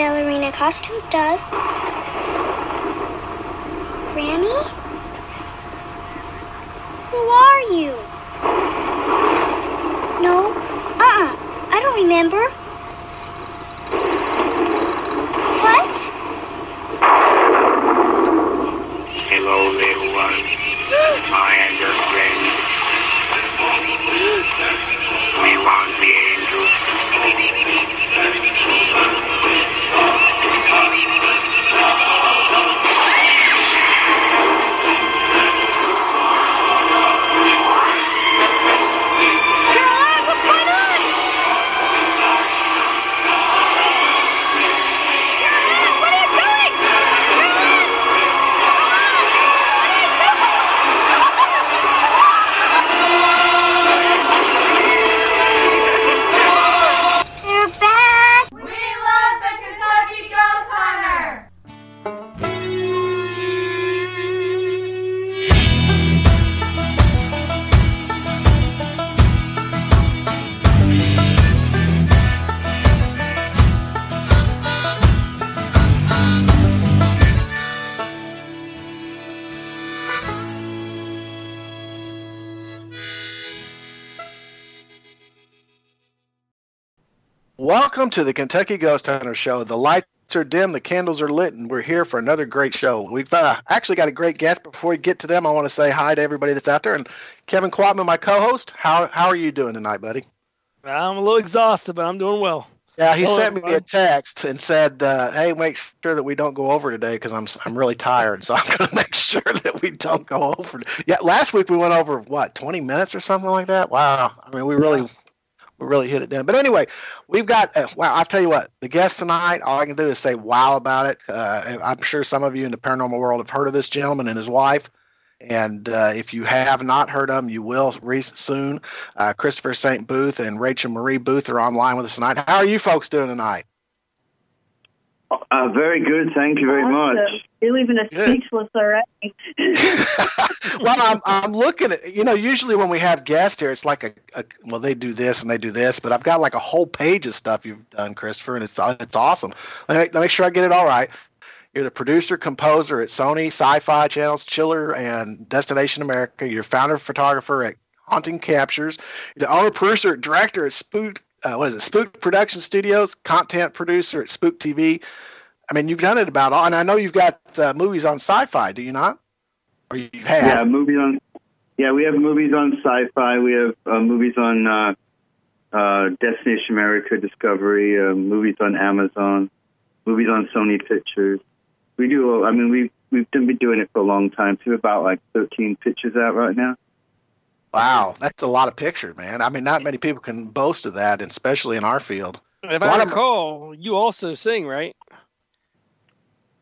ballerina costume does. Welcome to the Kentucky Ghost Hunter Show. The lights are dim, the candles are lit, and we're here for another great show. We've uh, actually got a great guest. Before we get to them, I want to say hi to everybody that's out there. And Kevin Quatman, my co-host, how how are you doing tonight, buddy? I'm a little exhausted, but I'm doing well. Yeah, he Hello, sent me a text and said, uh, "Hey, make sure that we don't go over today because I'm I'm really tired. So I'm going to make sure that we don't go over." Yeah, last week we went over what 20 minutes or something like that. Wow, I mean we really really hit it down. But anyway, we've got uh, wow. I'll tell you what, the guest tonight. All I can do is say wow about it. Uh, I'm sure some of you in the paranormal world have heard of this gentleman and his wife. And uh, if you have not heard of them, you will re- soon. Uh, Christopher St. Booth and Rachel Marie Booth are online with us tonight. How are you folks doing tonight? Uh, very good. Thank you very much. You're leaving us speechless already. well, I'm I'm looking at you know usually when we have guests here, it's like a, a well they do this and they do this, but I've got like a whole page of stuff you've done, Christopher, and it's it's awesome. Let me, let me make sure I get it all right. You're the producer, composer at Sony Sci-Fi Channels, Chiller, and Destination America. You're founder, photographer at Haunting Captures. You're the owner, producer, director at Spook. Uh, what is it? Spook Production Studios, content producer at Spook TV. I mean, you've done it about all, and I know you've got uh, movies on Sci-Fi. Do you not? Or you have? had? Yeah, movies on. Yeah, we have movies on Sci-Fi. We have uh, movies on uh, uh, Destination America, Discovery. Uh, movies on Amazon. Movies on Sony Pictures. We do. I mean, we we've been doing it for a long time. So we have about like 13 pictures out right now. Wow, that's a lot of pictures, man. I mean, not many people can boast of that, and especially in our field. If Lot I of- recall, you also sing, right?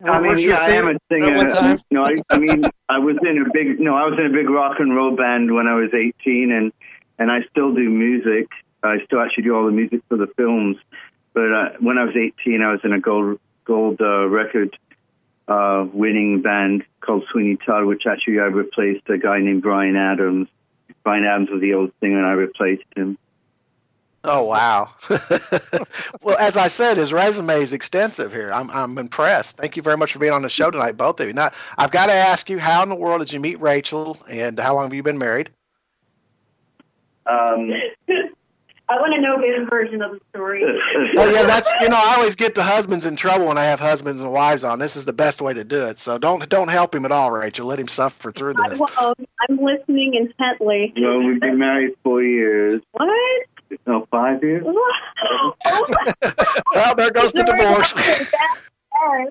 I mean, yeah, I am a singer. one time? No, I, I mean, I was in a big no, I was in a big rock and roll band when I was 18, and and I still do music. I still actually do all the music for the films. But uh, when I was 18, I was in a gold gold uh, record uh, winning band called Sweeney Todd, which actually I replaced a guy named Bryan Adams. Bryan Adams was the old singer, and I replaced him. Oh wow! well, as I said, his resume is extensive here. I'm I'm impressed. Thank you very much for being on the show tonight, both of you. Now, I've got to ask you, how in the world did you meet Rachel, and how long have you been married? Um, I want to know his version of the story. Uh, uh, oh yeah, that's you know I always get the husbands in trouble when I have husbands and wives on. This is the best way to do it. So don't don't help him at all, Rachel. Let him suffer through I this. won't. I'm listening intently. well, we've been married four years. What? No, five years. Well, there goes the divorce.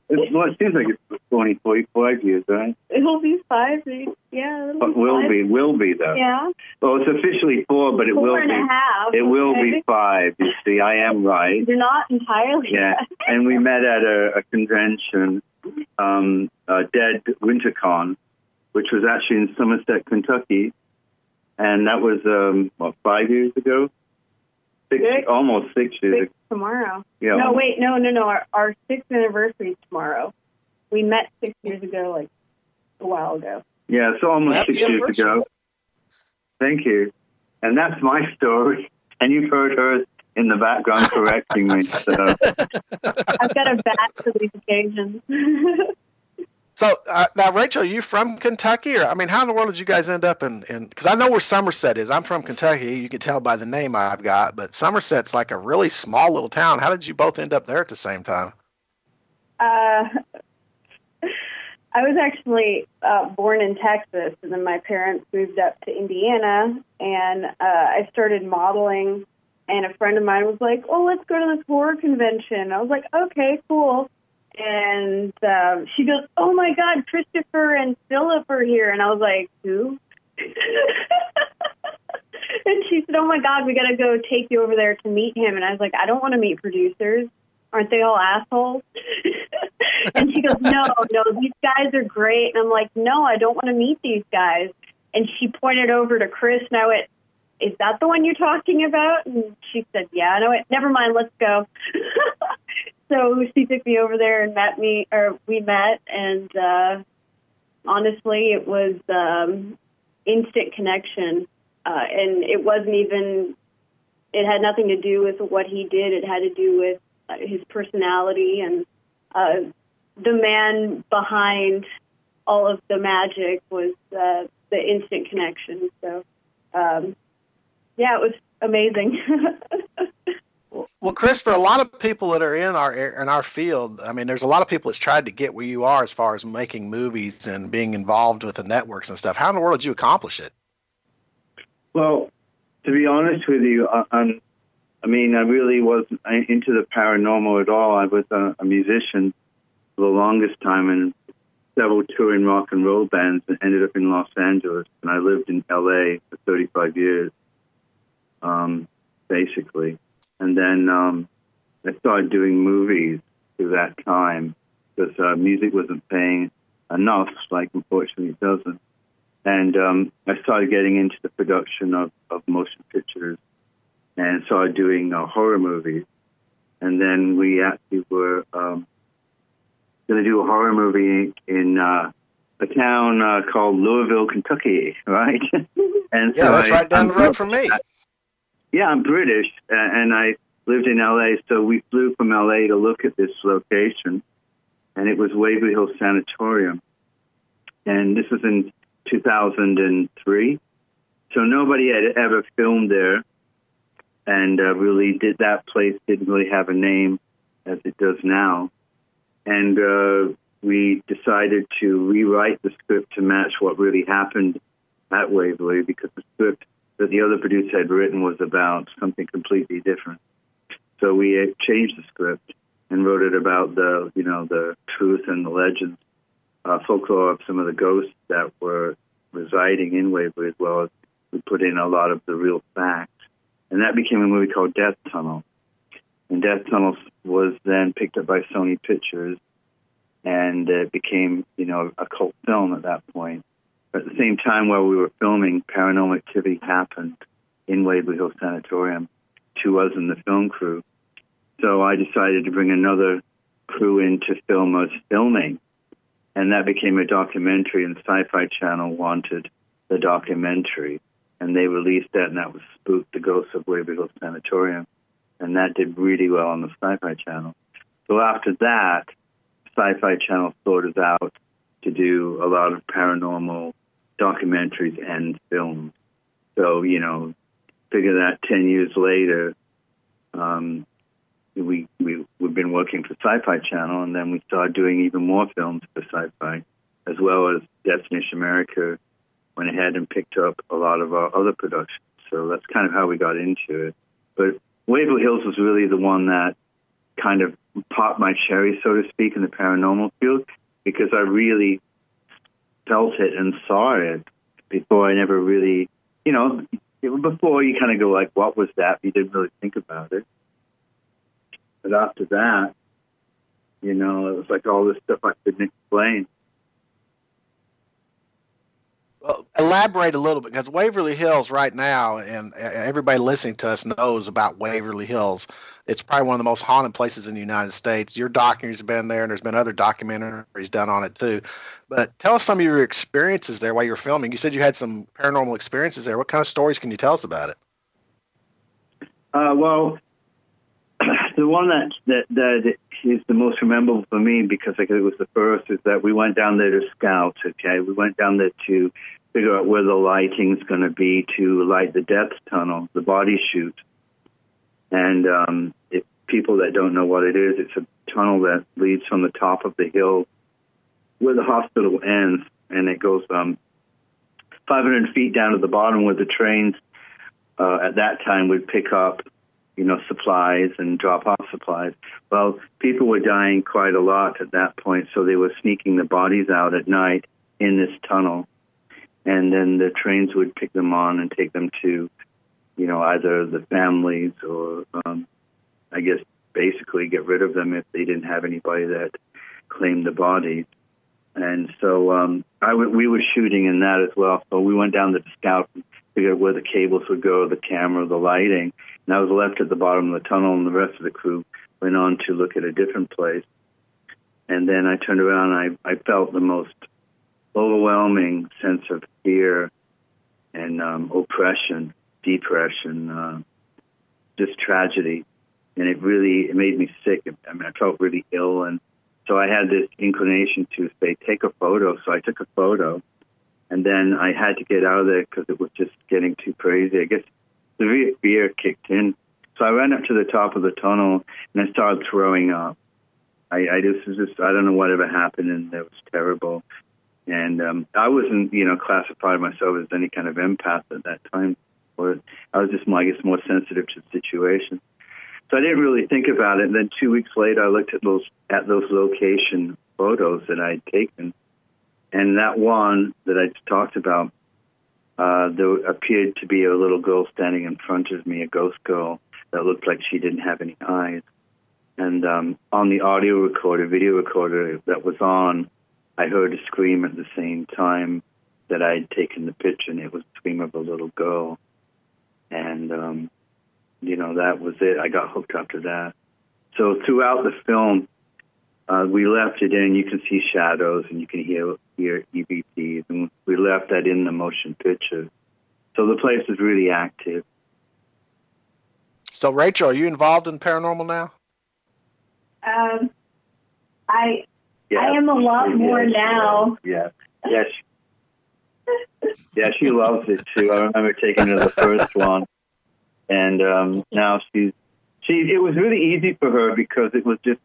It's, well, it seems like it's 20, 45 years, right? It'll be five. Yeah. it'll But will five. be, will be though. Yeah. Well, it's officially four, but it Four will and a be. half. It will okay? be five. You see, I am right. You're not entirely. Yeah, right. and we met at a, a convention, um, uh, Dead WinterCon, which was actually in Somerset, Kentucky, and that was um, what five years ago, six, Six. almost six years. Six tomorrow. Yeah, No, wait, no, no, no. Our, our sixth anniversary is tomorrow. We met six years ago, like a while ago. Yeah, so almost Happy six years ago. Thank you. And that's my story. And you've heard her in the background correcting me. So I've got a bat for these occasions. So uh, now, Rachel, you from Kentucky, or I mean, how in the world did you guys end up in? Because I know where Somerset is. I'm from Kentucky. You can tell by the name I've got, but Somerset's like a really small little town. How did you both end up there at the same time? Uh, I was actually uh, born in Texas, and then my parents moved up to Indiana, and uh, I started modeling. And a friend of mine was like, "Oh, let's go to this horror convention." I was like, "Okay, cool." And um, she goes, "Oh my God, Christopher and Philip are here," and I was like, "Who?" and she said, "Oh my God, we got to go take you over there to meet him." And I was like, "I don't want to meet producers. Aren't they all assholes?" and she goes, "No, no, these guys are great." And I'm like, "No, I don't want to meet these guys." And she pointed over to Chris, and I went, "Is that the one you're talking about?" And she said, "Yeah." And I went, "Never mind, let's go." so she took me over there and met me, or we met, and uh, honestly, it was um, instant connection, uh, and it wasn't even. It had nothing to do with what he did. It had to do with uh, his personality and uh, the man behind all of the magic was uh, the instant connection. So, um, yeah, it was amazing. Well, well, Christopher, a lot of people that are in our in our field, I mean, there's a lot of people that's tried to get where you are as far as making movies and being involved with the networks and stuff. How in the world did you accomplish it? Well, to be honest with you, I, I'm, I mean, I really wasn't into the paranormal at all. I was a, a musician for the longest time and several touring rock and roll bands and ended up in Los Angeles. And I lived in LA for 35 years, um, basically. And then um, I started doing movies through that time because uh, music wasn't paying enough, like unfortunately it doesn't. And um, I started getting into the production of, of motion pictures and started doing uh, horror movies. And then we actually were um, going to do a horror movie in uh, a town uh, called Louisville, Kentucky, right? and Yeah, so that's I- right down I'm the road from me. Yeah, I'm British, and I lived in LA, so we flew from LA to look at this location, and it was Waverly Hills Sanatorium. And this was in 2003. So nobody had ever filmed there, and uh, really did that place didn't really have a name as it does now. And uh, we decided to rewrite the script to match what really happened at Waverly because the script that the other producer had written was about something completely different. So we changed the script and wrote it about the, you know, the truth and the legends, uh, folklore of some of the ghosts that were residing in Waverly, as well as we put in a lot of the real facts. And that became a movie called Death Tunnel. And Death Tunnel was then picked up by Sony Pictures, and it became, you know, a cult film at that point. At the same time, while we were filming, paranormal activity happened in Waverly Hills Sanatorium to us and the film crew. So I decided to bring another crew in to film us filming. And that became a documentary, and Sci Fi Channel wanted the documentary. And they released that, and that was Spook, the Ghosts of Waverly Hills Sanatorium. And that did really well on the Sci Fi Channel. So after that, Sci Fi Channel sorted out to do a lot of paranormal documentaries and films. So, you know, figure that 10 years later, um, we, we, we've been working for Sci Fi Channel, and then we started doing even more films for Sci Fi, as well as Destination America went ahead and picked up a lot of our other productions. So that's kind of how we got into it. But Waverly Hills was really the one that kind of popped my cherry, so to speak, in the paranormal field because I really felt it and saw it before I never really, you know, before you kind of go like, what was that? You didn't really think about it. But after that, you know, it was like all this stuff I couldn't explain. Well, elaborate a little bit because Waverly Hills right now, and everybody listening to us knows about Waverly Hills. It's probably one of the most haunted places in the United States. Your documentary's been there, and there's been other documentaries done on it too. But tell us some of your experiences there while you were filming. You said you had some paranormal experiences there. What kind of stories can you tell us about it? Uh, well, the one that, that that is the most memorable for me because like it was the first is that we went down there to scout. Okay, we went down there to figure out where the lighting's going to be to light the death tunnel, the body chute. And um, if people that don't know what it is, it's a tunnel that leads from the top of the hill where the hospital ends, and it goes um, 500 feet down to the bottom where the trains uh, at that time would pick up, you know, supplies and drop off supplies. Well, people were dying quite a lot at that point, so they were sneaking the bodies out at night in this tunnel, and then the trains would pick them on and take them to, you know, either the families or, um, I guess, basically get rid of them if they didn't have anybody that claimed the bodies. And so um, I w- we were shooting in that as well. So we went down to the scout and figured where the cables would go, the camera, the lighting. And I was left at the bottom of the tunnel, and the rest of the crew went on to look at a different place. And then I turned around and I, I felt the most overwhelming sense of fear and um, oppression, depression, uh, just tragedy. And it really it made me sick. I mean, I felt really ill and so I had this inclination to say, take a photo. So I took a photo, and then I had to get out of there because it was just getting too crazy. I guess severe fear kicked in. So I ran up to the top of the tunnel and I started throwing up. I, I just was just I don't know whatever happened, and it was terrible. And um, I wasn't, you know, classified myself as any kind of empath at that time, or I was just, I guess, more sensitive to the situation. So I didn't really think about it. And then two weeks later, I looked at those at those location photos that I'd taken, and that one that I talked about, uh, there appeared to be a little girl standing in front of me, a ghost girl that looked like she didn't have any eyes. And um, on the audio recorder, video recorder that was on, I heard a scream at the same time that I had taken the picture, and it was the scream of a little girl. And um, you know, that was it. I got hooked after that. So throughout the film, uh, we left it in. You can see shadows and you can hear hear EVPs, and we left that in the motion picture. So the place is really active. So Rachel, are you involved in paranormal now? Um, I Yeah. I am a lot more Yeah, now. Yeah. Yeah. She, yeah, she loves it too. I remember taking her to the first one, and um, now she's she. It was really easy for her because it was just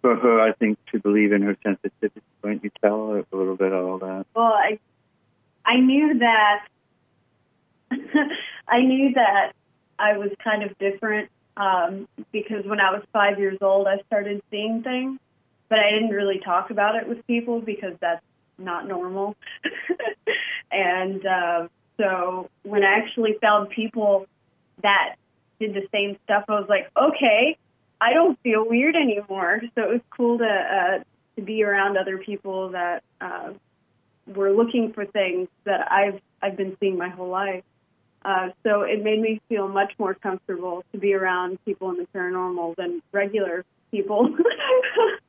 for her. I think to believe in her sensitivity. Why don't you tell her a little bit of all that? Well, I I knew that I knew that I was kind of different um, because when I was five years old, I started seeing things, but I didn't really talk about it with people because that's not normal. and uh, so when I actually found people that did the same stuff, I was like, okay, I don't feel weird anymore. So it was cool to uh, to be around other people that uh, were looking for things that I've I've been seeing my whole life. Uh, so it made me feel much more comfortable to be around people in the paranormal than regular people.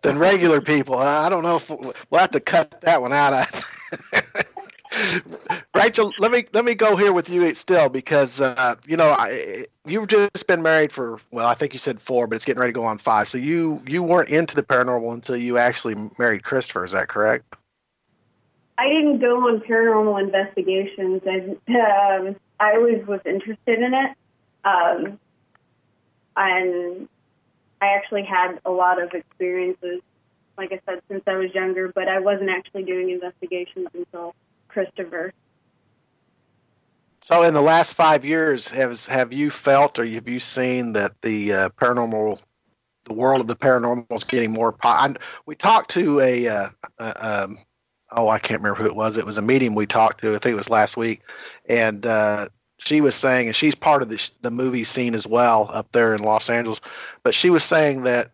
Than regular people. I don't know if we'll have to cut that one out. Rachel, let me let me go here with you still because uh, you know I, you've just been married for well I think you said four but it's getting ready to go on five so you you weren't into the paranormal until you actually married Christopher is that correct? I didn't go on paranormal investigations. I, um, I always was interested in it. Um, and I actually had a lot of experiences, like I said, since I was younger, but I wasn't actually doing investigations until Christopher. So in the last five years, have have you felt or have you seen that the uh, paranormal, the world of the paranormal is getting more? Po- I, we talked to a, uh, uh, um, oh I can't remember who it was. It was a meeting we talked to. I think it was last week, and uh, she was saying, and she's part of the the movie scene as well up there in Los Angeles, but she was saying that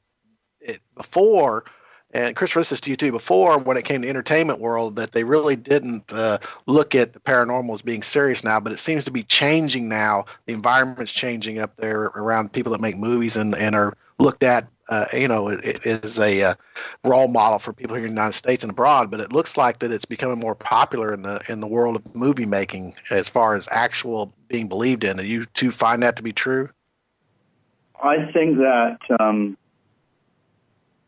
it, before and Chris, this is to you too. Before, when it came to entertainment world, that they really didn't uh, look at the paranormal as being serious now, but it seems to be changing now. The environment's changing up there around people that make movies and, and are looked at, uh, you know, it, it is a uh, role model for people here in the United States and abroad. But it looks like that it's becoming more popular in the in the world of movie making as far as actual being believed in. Do you two find that to be true? I think that um,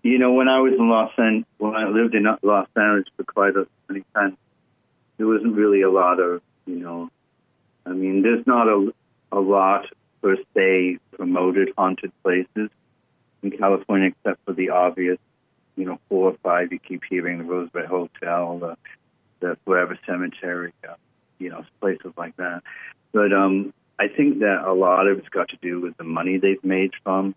you know when I was in Los Angeles, when I lived in Los Angeles for quite a many times, there wasn't really a lot of you know. I mean, there's not a a lot per se promoted haunted places in California, except for the obvious, you know, four or five you keep hearing the Roosevelt Hotel, the the Forever Cemetery, uh, you know, places like that. But um, I think that a lot of it's got to do with the money they've made from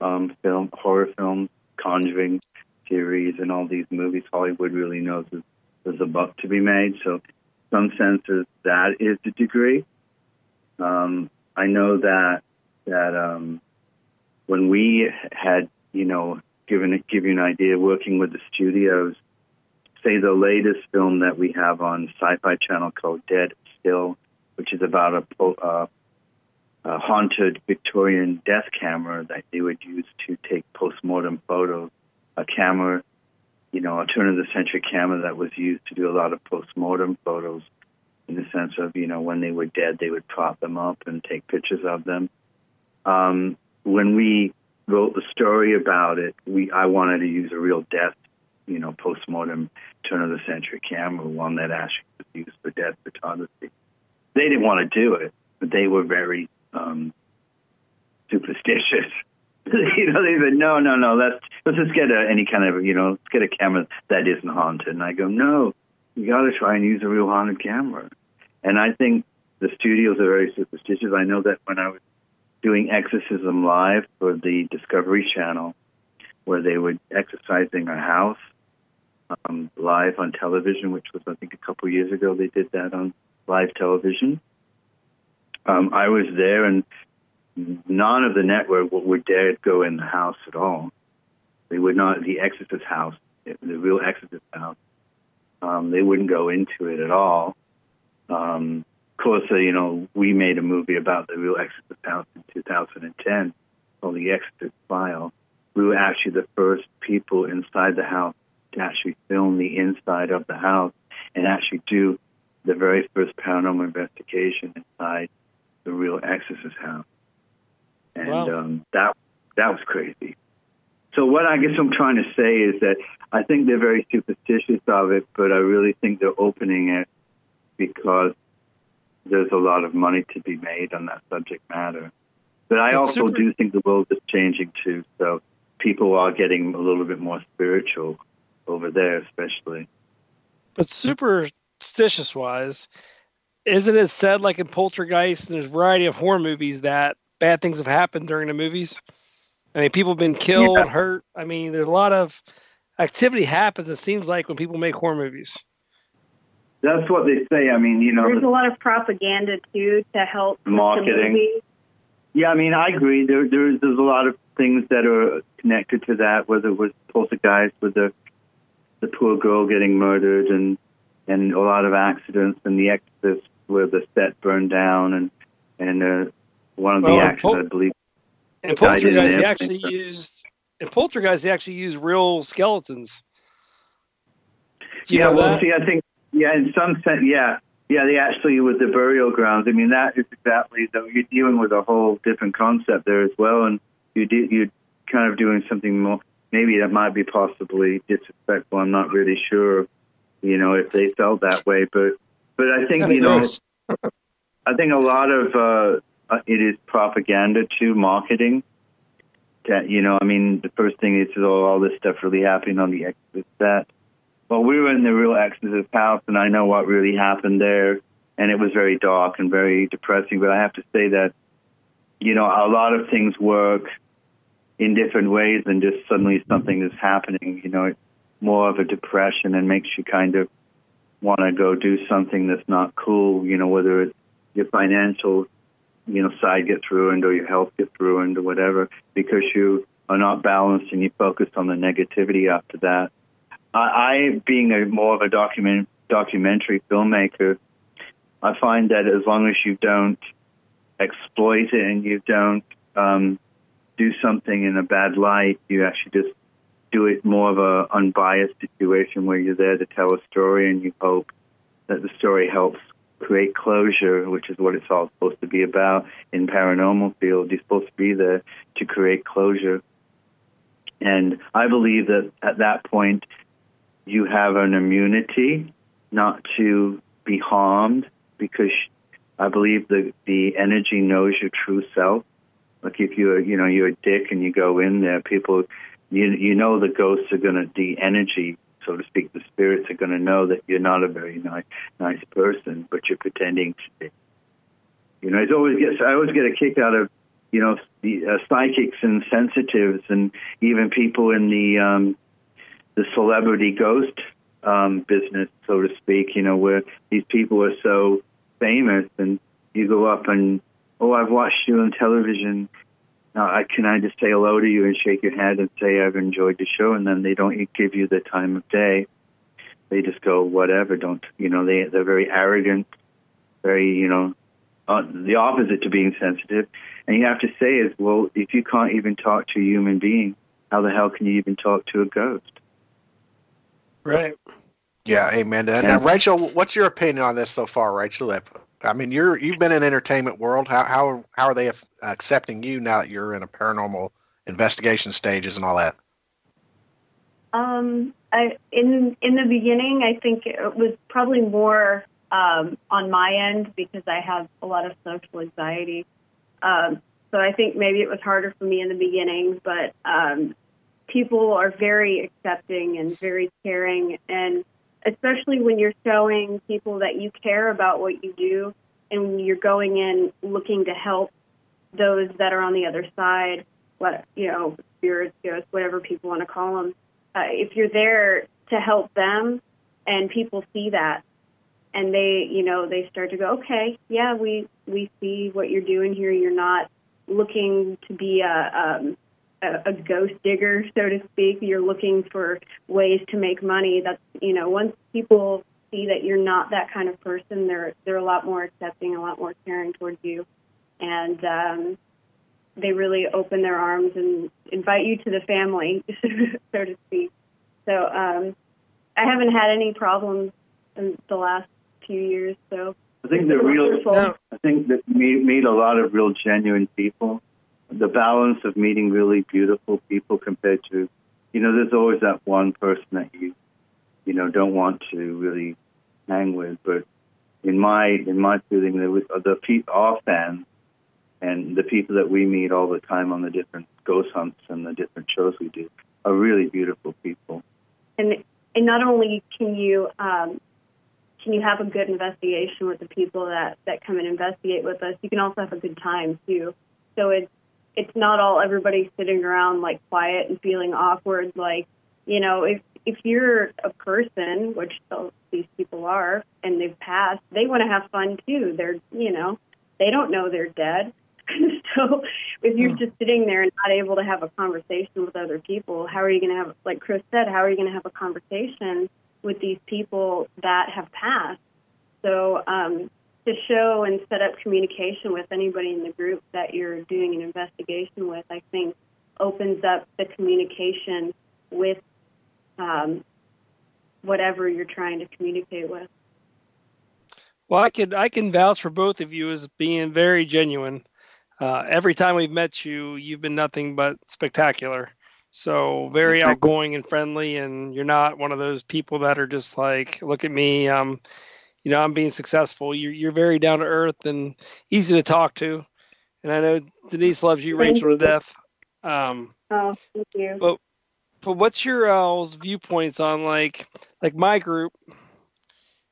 um, film, horror films, Conjuring series, and all these movies. Hollywood really knows there's, a buck to be made. So, some senses that is the degree. Um, I know that that um, when we had, you know, given give you an idea, working with the studios, say the latest film that we have on Sci-Fi Channel called Dead Still, which is about a, uh, a haunted Victorian death camera that they would use to take post-mortem photos. A camera, you know, a turn of the century camera that was used to do a lot of post-mortem photos in the sense of, you know, when they were dead, they would prop them up and take pictures of them. Um, when we wrote the story about it, we I wanted to use a real death, you know, postmortem turn of the century camera, one that actually was used for death photography. They didn't want to do it, but they were very um, superstitious. you know, they said, no, no, no, let's let's just get a, any kind of, you know, let's get a camera that isn't haunted. And I go, no, you got to try and use a real haunted camera. And I think the studios are very superstitious. I know that when I was doing Exorcism Live for the Discovery Channel, where they were exorcising a house um, live on television, which was, I think, a couple years ago. They did that on live television. Um, I was there, and none of the network would dare go in the house at all. They would not, the Exorcist house, the real Exorcist house, um, they wouldn't go into it at all. Um, course, uh, you know, we made a movie about the real Exorcist house in 2010 called The Exorcist File. We were actually the first people inside the house to actually film the inside of the house and actually do the very first paranormal investigation inside the real Exorcist house. And Wow. um, that that was crazy. So what I guess I'm trying to say is that I think they're very superstitious of it, but I really think they're opening it because there's a lot of money to be made on that subject matter. But I It's also super- do think the world is changing too. So people are getting a little bit more spiritual over there, especially. But superstitious wise, isn't it said like in Poltergeist and there's a variety of horror movies that bad things have happened during the movies? I mean, people have been killed, Yeah. hurt. I mean, there's a lot of activity happens. It seems like when people make horror movies. That's what they say. I mean, you know, There's the- a lot of propaganda too to help Marketing. The. Yeah, I mean, I agree. There, there's there's a lot of things that are connected to that. Whether it was Poltergeist with the the poor girl getting murdered, and and a lot of accidents, and The Exorcist where the set burned down, and and uh, one of the Well, actors, Pol- I believe. And Died in Poltergeist, they there. actually used in Poltergeist they actually used real skeletons. You yeah, well, that? see, I think yeah, in some sense, yeah, yeah, they actually with the burial grounds. I mean, that is exactly though you're dealing with a whole different concept there as well, and you do you're kind of doing something more. Maybe that might be possibly disrespectful. I'm not really sure, you know, if they felt that way, but but I think you know. I think a lot of uh, uh, it is propaganda to marketing. That you know, I mean, the first thing is oh, all this stuff really happening on the Exorcist set. Well, we were in the real Exorcist house, and I know what really happened there, and it was very dark and very depressing. But I have to say that, you know, a lot of things work in different ways than just suddenly something is happening. You know, it's more of a depression and makes you kind of want to go do something that's not cool. You know, whether it's your financial, you know, side gets ruined or your health gets ruined or whatever because you are not balanced and you focus on the negativity after that. I, being a more of a document documentary filmmaker, I find that as long as you don't exploit it and you don't um, do something in a bad light, you actually just do it more of a unbiased situation where you're there to tell a story and you hope that the story helps create closure, which is what it's all supposed to be about in paranormal field. You're supposed to be there to create closure. And I believe that at that point, you have an immunity not to be harmed because I believe the the energy knows your true self. Like if you're you know you're a dick and you go in there, people you you know the ghosts are gonna the energy so to speak, the spirits are going to know that you're not a very nice nice person, but you're pretending to be. You know, it's always gets I always get a kick out of you know the uh, psychics and sensitives and even people in the um, the celebrity ghost um, business, so to speak. You know, where these people are so famous, and you go up and oh, I've watched you on television. Now, I, can I just say hello to you and shake your hand and say I've enjoyed the show, and then they don't give you the time of day. They just go whatever. Don't you know? They they're very arrogant, very you know, uh, the opposite to being sensitive. And you have to say is, well, if you can't even talk to a human being, how the hell can you even talk to a ghost? Right. Yeah, amen. to that. Now, Rachel, what's your opinion on this so far, Rachel? I mean, you're you've been in entertainment world. How how how are they accepting you now that you're in a paranormal investigation stages and all that? Um, I, in in the beginning, I think it was probably more um, on my end because I have a lot of social anxiety. Um, so I think maybe it was harder for me in the beginning, but um, people are very accepting and very caring, and especially when you're showing people that you care about what you do and you're going in looking to help those that are on the other side, what you know, spirits, ghosts, whatever people want to call them. Uh, if you're there to help them, and people see that, and they, you know, they start to go, okay, yeah, we we see what you're doing here. You're not looking to be a um, a, a ghost digger, so to speak. You're looking for ways to make money. That's you know, once people see that you're not that kind of person, they're they're a lot more accepting, a lot more caring towards you, and um, they really open their arms and invite you to the family, so to speak. So um, I haven't had any problems in the last few years. So I think the real, I think that meet meet a lot of real genuine people the balance of meeting really beautiful people compared to, you know, there's always that one person that you, you know, don't want to really hang with. But in my in my feeling, there was the people, our fans, and the people that we meet all the time on the different ghost hunts and the different shows we do are really beautiful people. And and not only can you um, can you have a good investigation with the people that that come and investigate with us, you can also have a good time too. So it's it's not all everybody sitting around like quiet and feeling awkward. Like, you know, if if you're a person, which these people are, and they've passed, they want to have fun too. They're, you know, they don't know they're dead. so if you're just sitting there and not able to have a conversation with other people, how are you going to have, like Chris said, how are you going to have a conversation with these people that have passed? So um, to show and set up communication with anybody in the group that you're doing an investigation with, I think opens up the communication with um, whatever you're trying to communicate with. Well, I can I can vouch for both of you as being very genuine. Uh, every time we've met you, you've been nothing but spectacular. So very outgoing and friendly, and you're not one of those people that are just like, look at me, um, you know, I'm being successful. You're you're very down to earth and easy to talk to. And I know Denise loves you, Thank Rachel, you. to death. Um, Oh, thank you. but but what's your all's viewpoints on like like my group?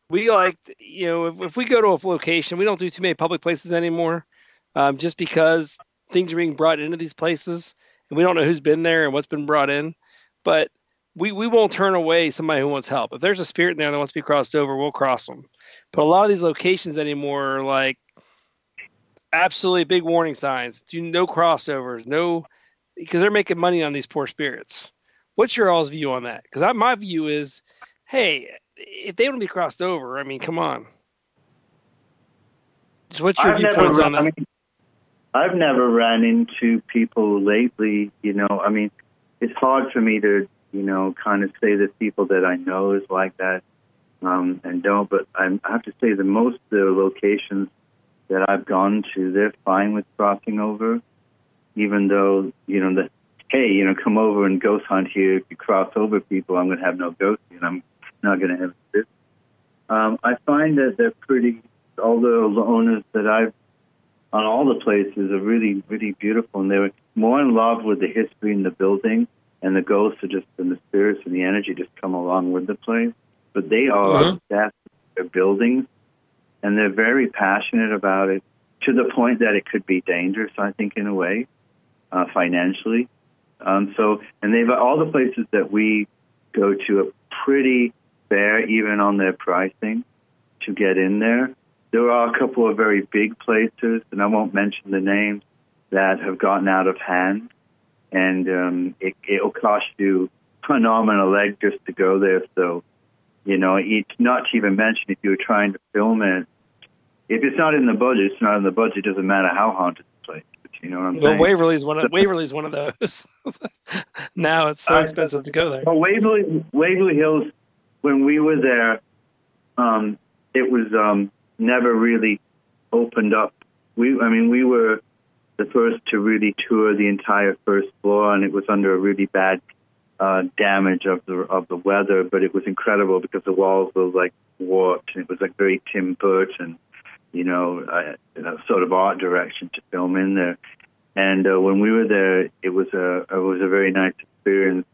We like you know if, if we go to a location, we don't do too many public places anymore, um, just because things are being brought into these places and we don't know who's been there and what's been brought in. But we, we won't turn away somebody who wants help. If there's a spirit in there that wants to be crossed over, we'll cross them. But a lot of these locations anymore are like absolutely big warning signs. Do no crossovers, no because they're making money on these poor spirits. What's your all's view on that? Because my view is, hey, if they want to be crossed over, I mean, come on. So what's your I've viewpoints on I that? mean, I've never ran into people lately. You know, I mean, it's hard for me to, you know, kind of say that people that I know is like that. um, and don't. But I'm, I have to say, the most of the locations that I've gone to, they're fine with crossing over, even though you know that hey, you know, come over and ghost hunt here. If you cross over people, I'm going to have no ghosts, and I'm not going to have this. Um, I find that they're pretty. All the owners that I've on all the places are really, really beautiful, and they were more in love with the history in the building, and the ghosts are just and the spirits and the energy just come along with the place. But they are Mhm. obsessed with their buildings, and they're very passionate about it to the point that it could be dangerous. I think in a way, uh, financially. Um, so, and they've all the places that we go to are pretty fair, even on their pricing to get in there. There are a couple of very big places, and I won't mention the names, that have gotten out of hand, and um, it, it'll cost you phenomenal leg just to go there. So, you know, it's not to even mention if you're trying to film it. If it's not in the budget, it's not in the budget. It doesn't matter how haunted the place. is, You know what I'm Well, saying? Waverly's one of Waverly's one of those. now it's so expensive to go there. Well, Waverly, Waverly Hills, when we were there, um, it was um, never really opened up. We, I mean, we were the first to really tour the entire first floor, and it was under a really bad uh, damage of the of the weather. But it was incredible because the walls were like warped, and it was like very Tim Burton, you know, uh, sort of art direction to film in there. And uh, when we were there, it was a it was a very nice experience.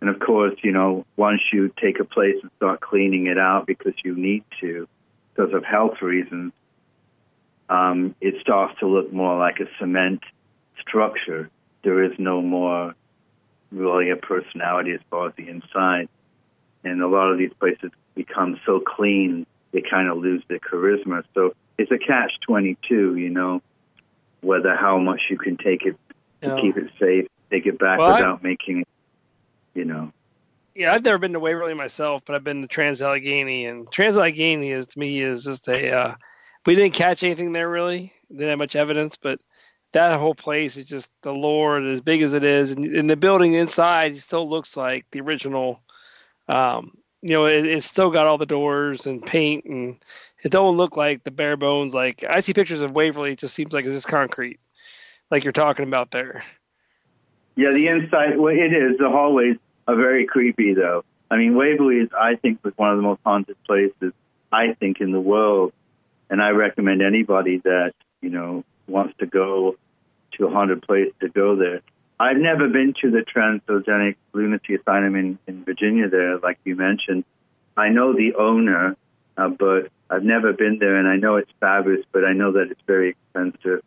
And of course, you know, once you take a place and start cleaning it out because you need to, because of health reasons, um, it starts to look more like a cement structure. There is no more really a personality as far as the inside. And a lot of these places become so clean, they kind of lose their charisma. So it's a catch 22, you know, whether how much you can take it to keep it safe, take it back Well, I- without making it, you know. Yeah, I've never been to Waverly myself, but I've been to Trans Allegheny, and Trans Allegheny is to me is just a. Uh, we didn't catch anything there really. Didn't have much evidence, but that whole place is just the lore, as big as it is, and, and the building inside still looks like the original. Um, you know, it, it's still got all the doors and paint, and it don't look like the bare bones. Like I see pictures of Waverly, it just seems like it's just concrete, like you're talking about there. Yeah, the inside, well, it is. The hallways are very creepy, though. I mean, Waverly is, I think, was one of the most haunted places, I think, in the world. And I recommend anybody that, you know, wants to go to a haunted place to go there. I've never been to the Trans Allegheny Lunacy Asylum in, in Virginia there, like you mentioned. I know the owner, uh, but I've never been there, and I know it's fabulous, but I know that it's very expensive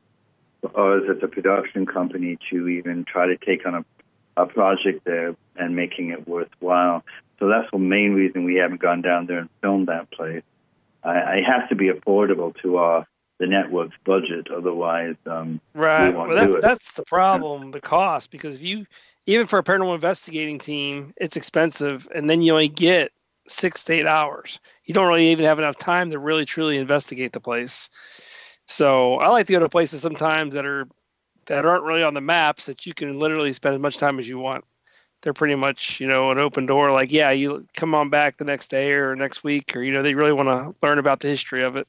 for us as a production company to even try to take on a, a project there and making it worthwhile. So that's the main reason we haven't gone down there and filmed that place. I, it has to be affordable to our the network's budget, otherwise, um, Right. won't Well, do that, it. that's the problem, the cost, because if you, even for a paranormal investigating team, it's expensive, and then you only get six to eight hours. You don't really even have enough time to really truly investigate the place. So I like to go to places sometimes that are that aren't really on the maps that you can literally spend as much time as you want. They're pretty much, you know, an open door. Like, yeah, you come on back the next day or next week, or you know, they really want to learn about the history of it.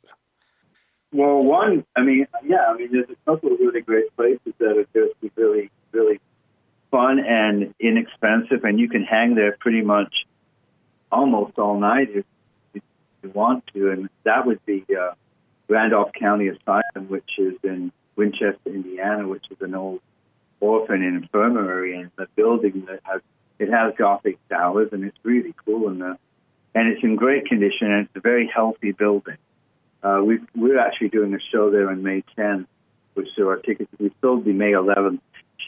Well, one, I mean, yeah, I mean, there's a couple of really great places that are just really, really fun and inexpensive, and you can hang there pretty much almost all night if, you want to. And that would be uh, Randolph County Asylum, which is in Winchester, Indiana, which is an old orphan infirmary, and a building that has it has Gothic towers, and it's really cool, and uh, and it's in great condition, and it's a very healthy building. Uh, we we're actually doing a show there on May 10th, which there are tickets. We sold the May 11th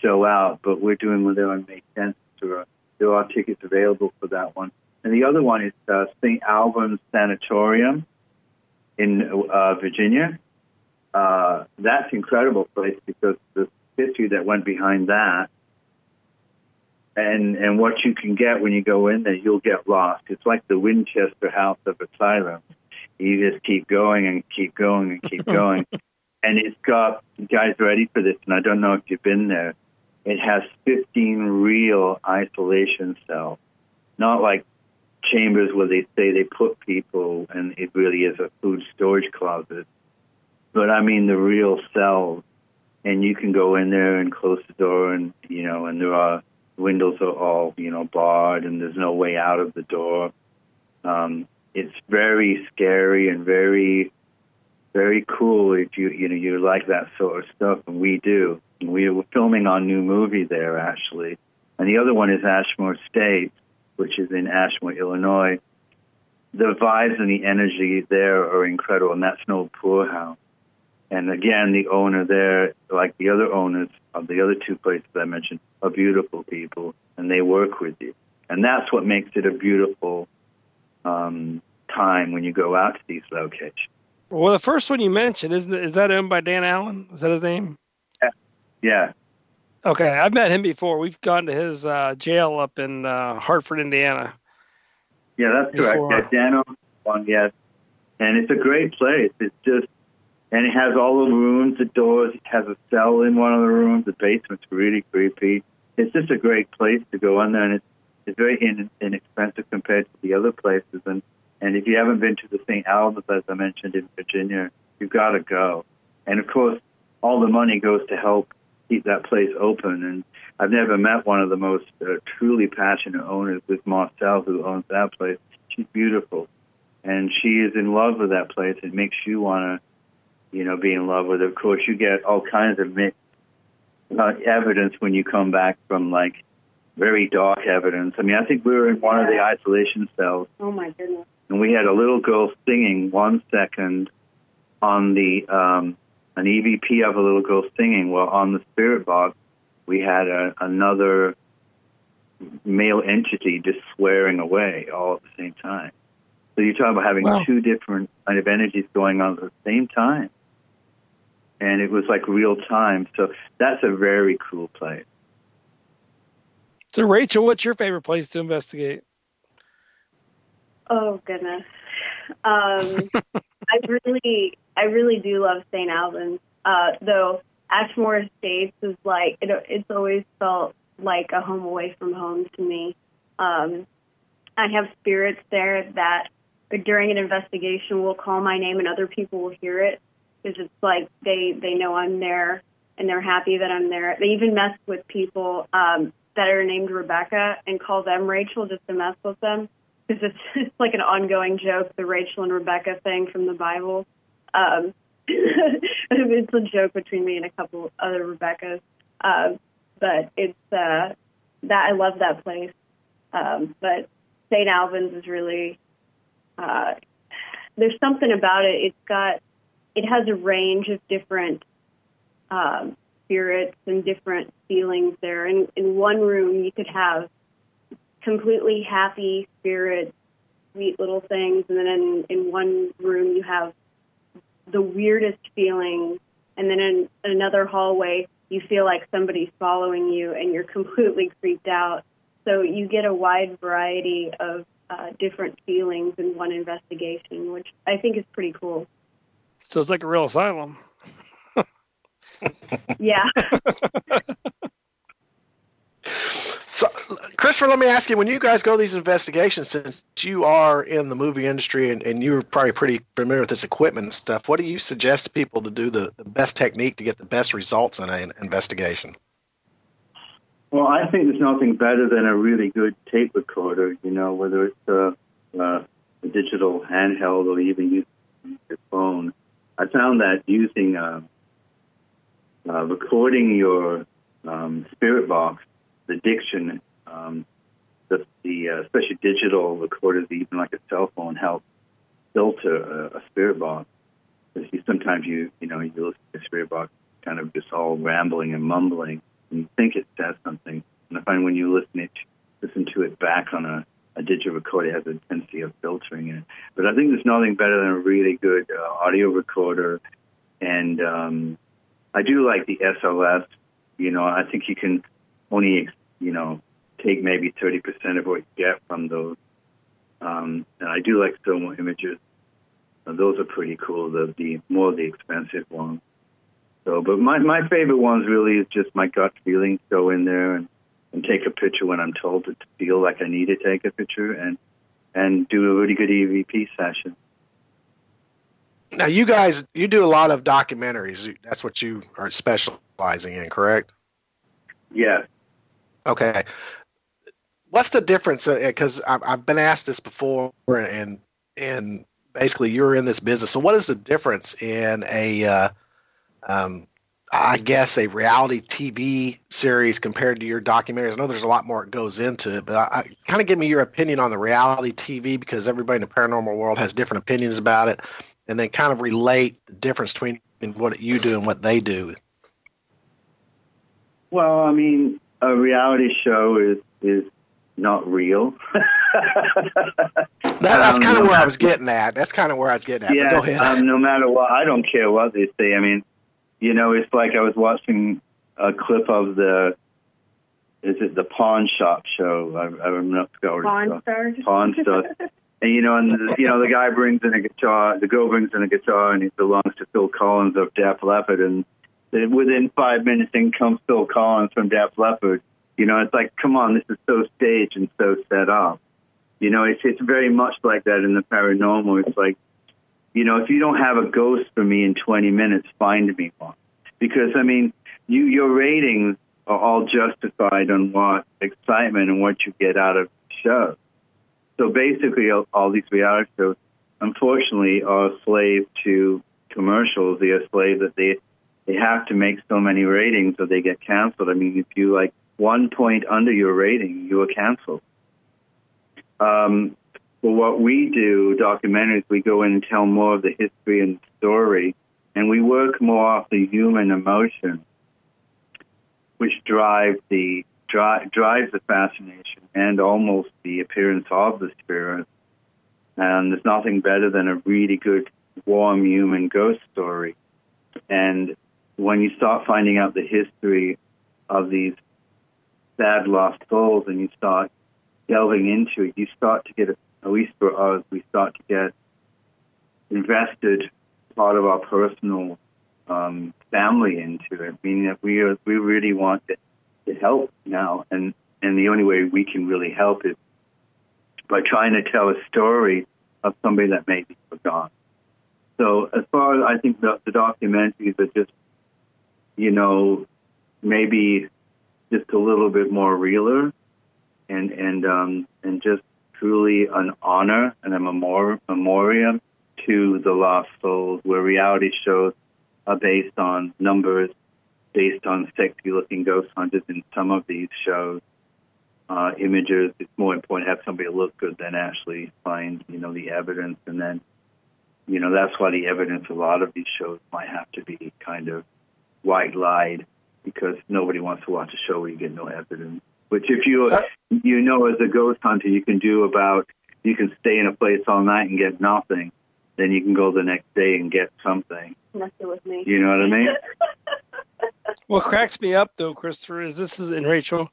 show out, but we're doing one there on May 10th. So uh, there are tickets available for that one. And the other one is uh, St. Albans Sanatorium in uh, Virginia. Uh, that's incredible place because the history that went behind that and and what you can get when you go in there, you'll get lost. It's like the Winchester House of Asylum. You just keep going and keep going and keep going. and it's got, guys ready for this? And I don't know if you've been there. It has 15 real isolation cells, not like chambers where they say they put people, and it really is a food storage closet. But I mean the real cells, and you can go in there and close the door, and you know, and there are windows are all you know barred, and there's no way out of the door. Um, it's very scary and very, very cool if you you know you like that sort of stuff, and we do. And we were filming our new movie there actually, and the other one is Ashmore Estates, which is in Ashmore, Illinois. The vibes and the energy there are incredible, and that's no poorhouse. And again, the owner there, like the other owners of the other two places I mentioned, are beautiful people, and they work with you. And that's what makes it a beautiful um, time when you go out to these locations. Well, the first one you mentioned isn't it, is that owned by Dan Allen? Is that his name? Yeah, yeah. Okay, I've met him before. We've gone to his uh, jail up in uh, Hartford, Indiana. yeah, that's correct. Before. Yeah, Dano one, yes. And it's a great place. It's just, and it has all the rooms, the doors. It has a cell in one of the rooms. The basement's really creepy. It's just a great place to go in there, and it's it's very in, inexpensive compared to the other places. And and if you haven't been to the St. Albans, as I mentioned in Virginia, you've got to go. And of course, all the money goes to help keep that place open. And I've never met one of the most uh, truly passionate owners with Marcel, who owns that place. She's beautiful, and she is in love with that place. It makes you want to, you know, be in love with it. Of course, you get all kinds of mixed uh, evidence when you come back from like very dark evidence. I mean, I think we were in one of the isolation cells Oh my goodness. and we had a little girl singing one second on the um, an EVP of a little girl singing. Well, on the spirit box, we had a, another male entity just swearing away all at the same time. So you're talking about having Wow. two different kind of energies going on at the same time, and it was like real time. So that's a very cool place. So, Rachel, what's your favorite place to investigate? Oh goodness. Um, I really, I really do love St. Albans. Uh, though Ashmore Estates is like it, it's always felt like a home away from home to me. Um, I have spirits there that during an investigation will call my name and other people will hear it because it's like they they know I'm there and they're happy that I'm there. They even mess with people um, that are named Rebecca and call them Rachel just to mess with them because it's, it's like an ongoing joke, the Rachel and Rebecca thing from the Bible. Um, it's a joke between me and a couple other Rebeccas, uh, but it's uh, that I love that place. Um, but St. Albans is really uh, there's something about it. It's got it has a range of different um, spirits and different feelings there. And in one room, you could have completely happy spirits, sweet little things, and then in, in one room you have the weirdest feelings, and then in another hallway you feel like somebody's following you and you're completely creeped out. So you get a wide variety of uh, different feelings in one investigation, which I think is pretty cool. So it's like a real asylum. Yeah. So, Christopher, let me ask you: When you guys go these investigations, since you are in the movie industry and, and you're probably pretty familiar with this equipment and stuff, what do you suggest to people to do the, the best technique to get the best results in an investigation? Well, I think there's nothing better than a really good tape recorder, you know, whether it's a, a, a digital handheld or even using your phone. I found that using uh, uh, recording your um, spirit box, the diction, um, the, the uh, especially digital recorders, even like a cell phone, help filter a, a spirit box. Because you, sometimes you, you know, you listen to a spirit box, kind of just all rambling and mumbling and you think it says something. And I find when you listen it, listen to it back on a, a digital recorder, has a tendency of filtering it. But I think there's nothing better than a really good uh, audio recorder. And um, I do like the SLS. You know, I think you can only, you know, take maybe 30% of what you get from those. Um, and I do like thermal images. Uh, those are pretty cool. The, the more the expensive ones. So, but my my favorite ones really is just my gut feelings. Go in there and, and take a picture when I'm told to feel like I need to take a picture, and and do a really good EVP session. Now, you guys, you do a lot of documentaries. That's what you are specializing in, correct? Yes. Okay. What's the difference? Because I've, I've been asked this before, and and basically you're in this business. So, what is the difference in a, uh, um, I guess, a reality TV series compared to your documentaries? I know there's a lot more that goes into it, but I, I kind of give me your opinion on the reality TV because everybody in the paranormal world has different opinions about it, and then kind of relate the difference between what you do and what they do. Well, I mean, a reality show is is not real. that, that's Um, kind of where I was getting at. That's kind of where I was getting at. yeah, but go ahead. Um, no matter what, I don't care what they say. I mean, you know, it's like I was watching a clip of the, is it the Pawn Shop show? I, I don't know. I forgot Pawn. Stars. Pawn Stars. And you know, and the, you know, the guy brings in a guitar. The girl brings in a guitar, and it belongs to Phil Collins of Def Leppard. And then within five minutes, in comes Phil Collins from Def Leppard. You know, it's like, come on, this is so staged and so set up. You know, it's it's very much like that in the paranormal. It's like, you know, if you don't have a ghost for me in 20 minutes, find me one. Because I mean, you your ratings are all justified on what excitement and what you get out of the show. So basically, all, all these reality shows, unfortunately, are a slave to commercials. They're a slave that they they have to make so many ratings or they get canceled. I mean, if you like one point under your rating, you are canceled. Um, but what we do, documentaries, we go in and tell more of the history and story, and we work more off the human emotion, which drives the dri- drives the fascination and almost the appearance of the spirit. And there's nothing better than a really good, warm human ghost story. And when you start finding out the history of these sad lost souls and you start delving into it, you start to get, at least for us, we start to get invested part of our personal um, family into it, meaning that we are, we really want to, to help now, and and the only way we can really help is by trying to tell a story of somebody that may be forgotten. So as far as I think the, the documentaries are just, you know, maybe just a little bit more realer, and and um, and just truly an honor and a memor- memoriam to the lost souls, where reality shows are based on numbers, based on sexy-looking ghost hunters in some of these shows. Uh, images. It's more important to have somebody look good than actually find, you know, the evidence. And then, you know, that's why the evidence a lot of these shows might have to be kind of white lied because nobody wants to watch a show where you get no evidence. Which, if you you know, as a ghost hunter, you can do about you can stay in a place all night and get nothing. Then you can go the next day and get something. Messing with me. You know what I mean? What cracks me up though, Christopher, is this is in Rachel.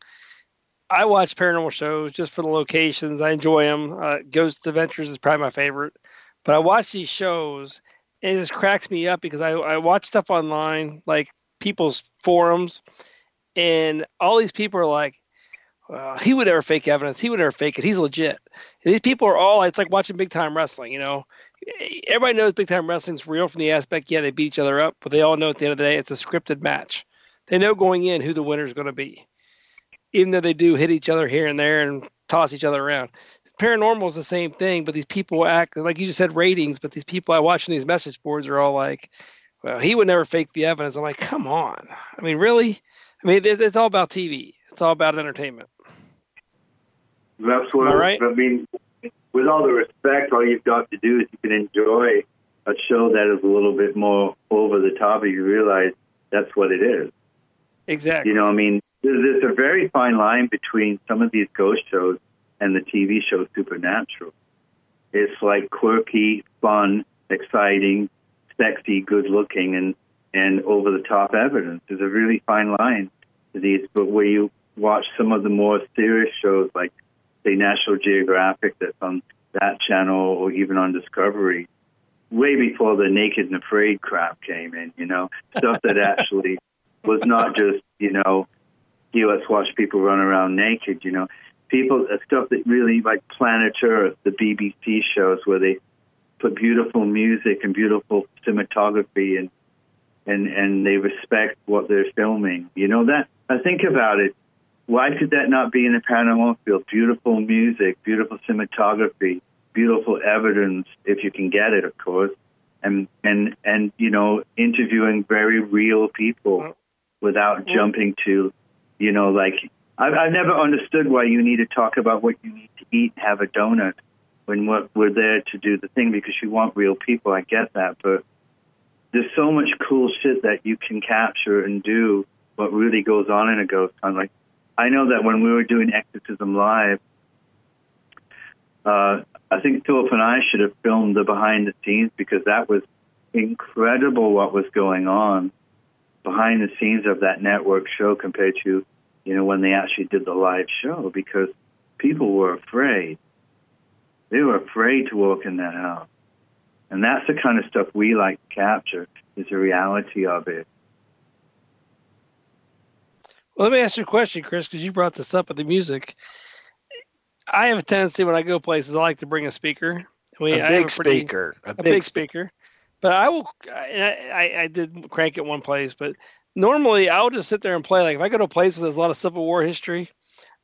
I watch paranormal shows just for the locations. I enjoy them. Uh, Ghost Adventures is probably my favorite. But I watch these shows, and it just cracks me up because I, I watch stuff online, like people's forums, and all these people are like, well, he would never fake evidence. He would never fake it. He's legit. These people are all, it's like watching big time wrestling, you know? Everybody knows big time wrestling's real from the aspect, yeah, they beat each other up, but they all know at the end of the day it's a scripted match. They know going in who the winner is going to be, even though they do hit each other here and there and toss each other around. Paranormal is the same thing, but these people act like you just said ratings, but these people I watch on these message boards are all like, well, he would never fake the evidence. I'm like, come on. I mean, really? I mean, it's, it's all about TV. It's all about entertainment. That's what Am I mean. With all the respect, all you've got to do is you can enjoy a show that is a little bit more over the top, and you realize that's what it is. Exactly. You know, I mean, there's, there's a very fine line between some of these ghost shows and the TV show Supernatural. It's like quirky, fun, exciting, sexy, good looking, and and over the top evidence. There's a really fine line to these, but where you watch some of the more serious shows like say National Geographic that's on that channel or even on Discovery, way before the Naked and Afraid crap came in, you know, stuff that actually was not just, you know, let's watch people run around naked, you know. people uh, stuff that really like Planet Earth, the BBC shows where they put beautiful music and beautiful cinematography and and and they respect what they're filming. You know that I think about it. Why could that not be in the paranormal field? Beautiful music, beautiful cinematography, beautiful evidence, if you can get it, of course, and and and you know, interviewing very real people without jumping to, you know, like I've, I've never understood why you need to talk about what you need to eat, have a donut, when we're, we're there to do the thing because you want real people. I get that, but there's so much cool shit that you can capture and do what really goes on in a ghost hunt. Like I know that when we were doing Exorcism Live, uh, I think Philip and I should have filmed the behind the scenes because that was incredible what was going on behind the scenes of that network show compared to, you know, when they actually did the live show because people were afraid. They were afraid to walk in that house. And that's the kind of stuff we like to capture is the reality of it. Well, let me ask you a question, Chris, because you brought this up with the music. I have a tendency when I go places, I like to bring a speaker. I mean, a big pretty- speaker. A, a big speaker. But I will. I, I, I did crank it one place, but normally I'll just sit there and play. Like if I go to a place where there's a lot of Civil War history,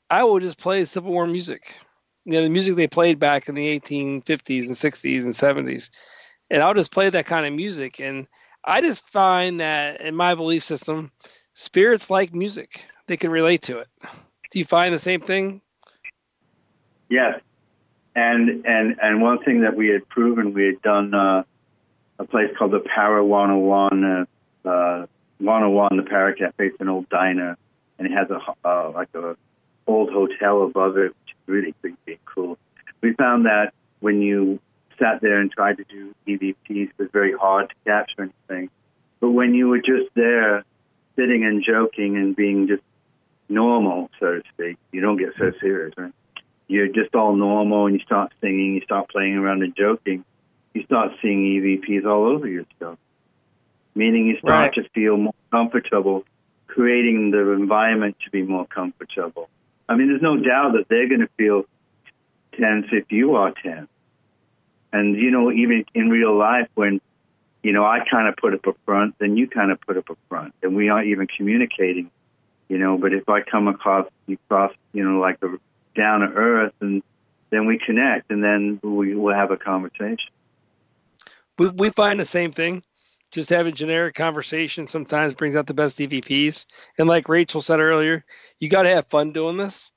I will just play Civil War music. You know, the music they played back in the 1850s and 60s and 70s, and I'll just play that kind of music. And I just find that in my belief system, spirits like music; they can relate to it. Do you find the same thing? Yes, and and and one thing that we had proven, we had done uh, a place called the Para 101, uh, uh, 101, the Para Cafe. It's an old diner, and it has a uh, like a old hotel above it, which is really creepy cool. We found that when you sat there and tried to do EVPs, it was very hard to capture anything. But when you were just there, sitting and joking and being just normal, so to speak, you don't get so serious, right? you're just all normal and you start singing, you start playing around and joking, you start seeing EVPs all over your stuff. Meaning you start Right. to feel more comfortable, creating the environment to be more comfortable. I mean, there's no doubt that they're going to feel tense if you are tense. And, you know, even in real life, when, you know, I kind of put up a front, then you kind of put up a front, and we aren't even communicating, you know, but if I come across, you cross, you know, like a down to earth, and then we connect, and then we will have a conversation. we, we find the same thing. Just having generic conversation sometimes brings out the best EVPs. And like Rachel said earlier, you got to have fun doing this.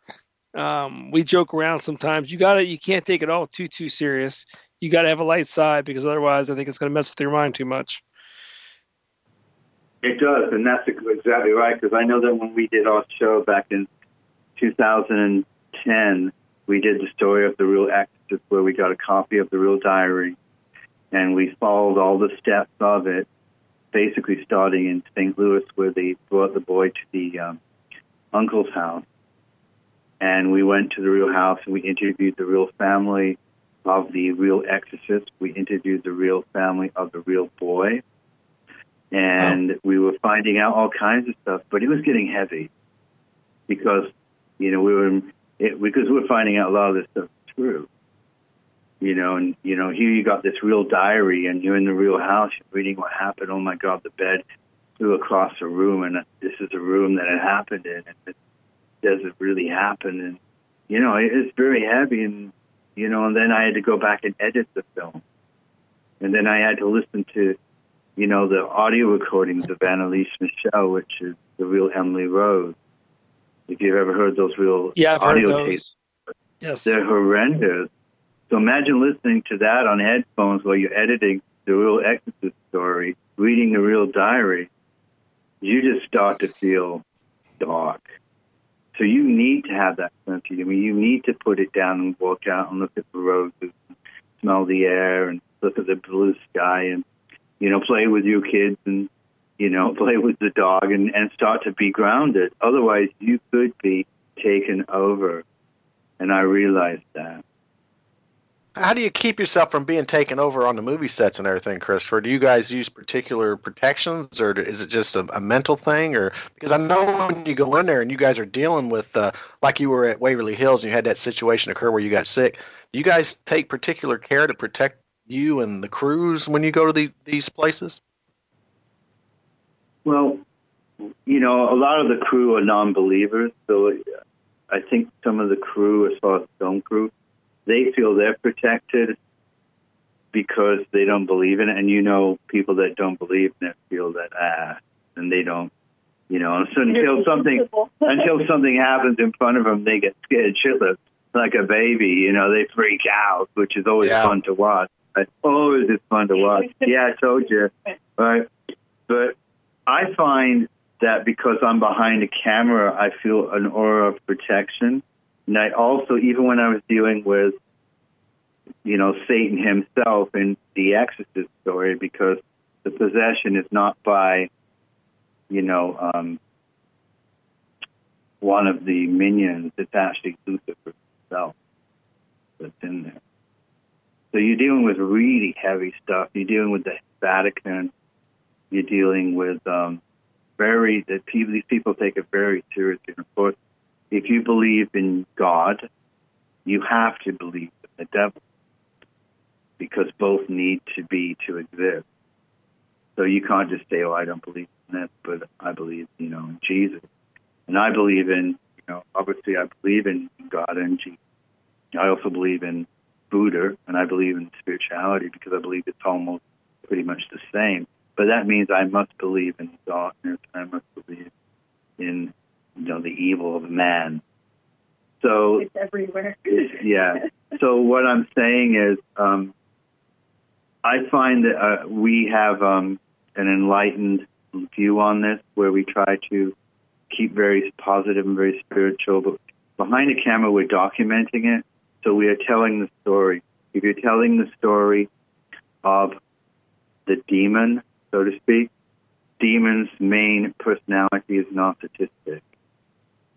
Um, we joke around sometimes. You got to you can't take it all too too serious. You got to have a light side because otherwise, I think it's going to mess with your mind too much. It does, and that's exactly right. Because I know that when we did our show back in 2010, we did the story of the real exorcist, where we got a copy of the real diary, and we followed all the steps of it, basically starting in St. Louis, where they brought the boy to the um, uncle's house, and we went to the real house and we interviewed the real family of the real exorcist. We interviewed the real family of the real boy and we were finding out all kinds of stuff, but it was getting heavy because you know we were it, because we were finding out a lot of this stuff is true. You know, and you know here you got this real diary, and you're in the real house, you're reading what happened. Oh my God, the bed flew across the room, and this is a room that it happened in, and it, doesn't really happen? And you know, it, it's very heavy, and you know, and then I had to go back and edit the film, and then I had to listen to you know, the audio recordings of Anneliese Michel, which is the real Emily Rose. If you've ever heard those real Yeah, I've audio tapes. Yes. they're horrendous. So imagine listening to that on headphones while you're editing the real Exorcist story, reading the real diary. You just start to feel dark. So you need to have that sense of humor. You need to put it down and walk out and look at the roses, and smell the air, and look at the blue sky, and you know, play with your kids and, you know, play with the dog and, and start to be grounded. Otherwise, you could be taken over. And I realized that. How do you keep yourself from being taken over on the movie sets and everything, Christopher? Do you guys use particular protections, or is it just a, a mental thing? Or because I know when you go in there and you guys are dealing with, uh, like you were at Waverly Hills and you had that situation occur where you got sick. Do you guys take particular care to protect you and the crews when you go to the, these places? Well, you know, a lot of the crew are non-believers, so I think some of the crew, as far as film crew, they feel they're protected because they don't believe in it. And you know, people that don't believe in it feel that ah, and they don't, you know, so until something until something happens in front of them, they get scared shitless like a baby. You know, they freak out, which is always Yeah. fun to watch. It's always is fun to watch. Yeah, I told you, right? But I find that because I'm behind a camera, I feel an aura of protection. And I also, even when I was dealing with, you know, Satan himself in the Exorcist story, because the possession is not by, you know, um, one of the minions. It's actually Lucifer himself that's in there. So you're dealing with really heavy stuff. You're dealing with the Vatican. You're dealing with um, very that people. These people take it very seriously. And of course, if you believe in God, you have to believe in the devil because both need to be to exist. So you can't just say, "Oh, I don't believe in that," but I believe, you know, in Jesus, and I believe in, you know, obviously I believe in God and Jesus. I also believe in Buddha, and I believe in spirituality because I believe it's almost pretty much the same. But that means I must believe in darkness. I must believe in, you know, the evil of man. So It's everywhere. yeah. So what I'm saying is, um, I find that uh, we have um, an enlightened view on this, where we try to keep very positive and very spiritual. But behind the camera, we're documenting it, so we are telling the story. If you're telling the story of the demon, so to speak, demon's main personality is narcissistic.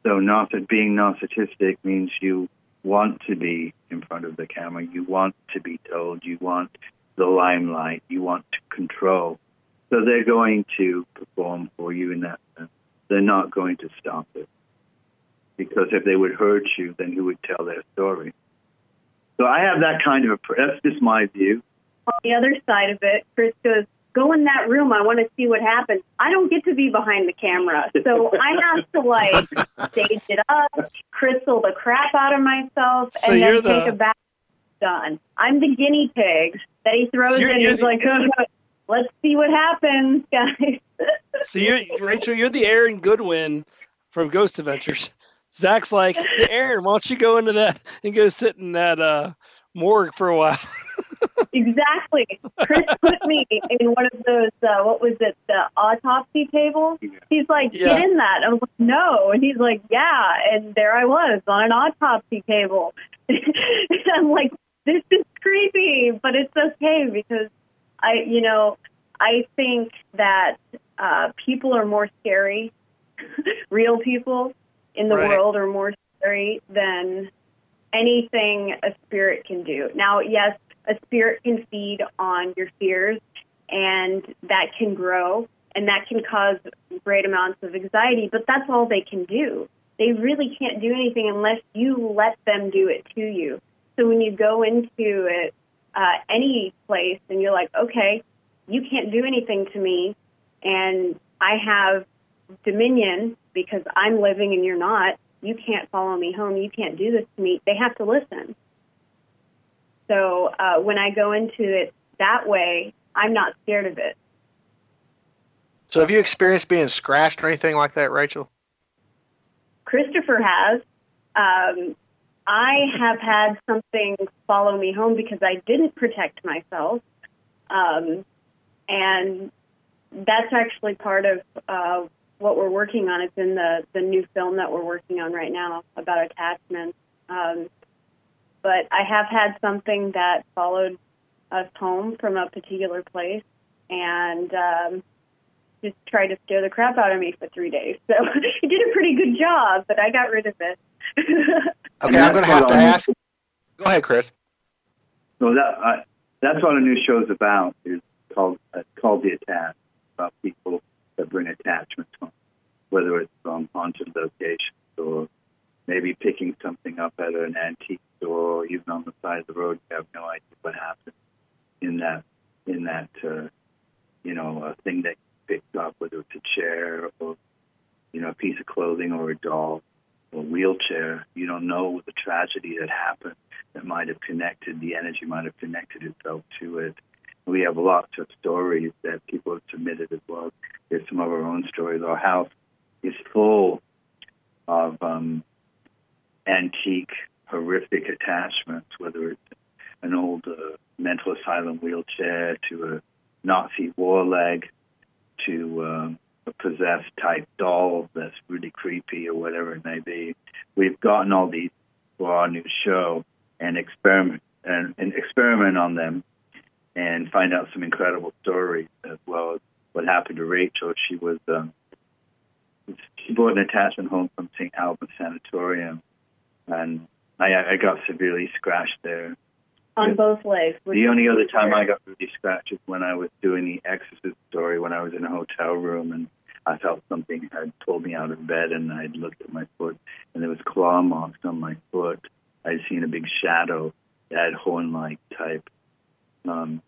So narciss- being narcissistic means you want to be in front of the camera. You want to be told. You want the limelight. You want to control. So they're going to perform for you in that sense. They're not going to stop it. Because if they would hurt you, then who would tell their story? So I have that kind of a, that's just my view. On the other side of it, Chris goes, "Go in that room. I want to see what happens." I don't get to be behind the camera, so I have to like stage it up, crystal the crap out of myself, So and you're then take a bath. Done. I'm the guinea pig that he throws So you're- in. you're He's the- like, "Let's see what happens, guys." So you're Rachel, you're the Aaron Goodwin from Ghost Adventures. Zach's like, hey, Aaron, why don't you go into that and go sit in that uh, morgue for a while? Exactly. Chris put me in one of those, uh, what was it, the autopsy table? He's like, Yeah. get in that. I was like, no. And he's like, yeah. And there I was on an autopsy table. and I'm like, this is creepy, but it's okay because I, you know, I think that uh, people are more scary. Real people in the Right. world are more scary than anything a spirit can do. Now, yes, a spirit can feed on your fears and that can grow and that can cause great amounts of anxiety, but that's all they can do. They really can't do anything unless you let them do it to you. So when you go into it, uh, any place and you're like, okay, you can't do anything to me, and I have dominion because I'm living and you're not. You can't follow me home. You can't do this to me. They have to listen. So uh, when I go into it that way, I'm not scared of it. So have you experienced being scratched or anything like that, Rachel? Christopher has. Um, I have had something follow me home because I didn't protect myself. Um, and that's actually part of uh, what we're working on. It's in the, the new film that we're working on right now about attachments. Um, but I have had something that followed us home from a particular place and um, just tried to scare the crap out of me for three days. So it did a pretty good job, but I got rid of it. Okay, I'm going to have to ask. Go ahead, Chris. So that I, that's what a new show's about. Is called uh, called the attach about people that bring attachments home, whether it's from haunted locations or maybe picking something up at an antique store or even on the side of the road. You have no idea what happened in that in that uh, you know a thing that you picked up, whether it's a chair or you know a piece of clothing or a doll or a wheelchair. You don't know the tragedy that happened that might have connected the energy might have connected itself to it. We have lots of stories that people have submitted as well. There's some of our own stories. Our house is full of um, antique, horrific attachments, whether it's an old uh, mental asylum wheelchair to a Nazi war leg to um, a possessed type doll that's really creepy or whatever it may be. We've gotten all these for our new show and experiment and, and experiment on them and find out some incredible stories as well as what happened to Rachel. She was um, she brought an attachment home from St. Albans Sanatorium, and I, I got severely scratched there. On both legs. The only other time I got really scratched is when I was doing the Exorcist story when I was in a hotel room and I felt something had pulled me out of bed and I'd looked at my foot and there was claw marks on my foot. I'd seen a big shadow that horn-like type um,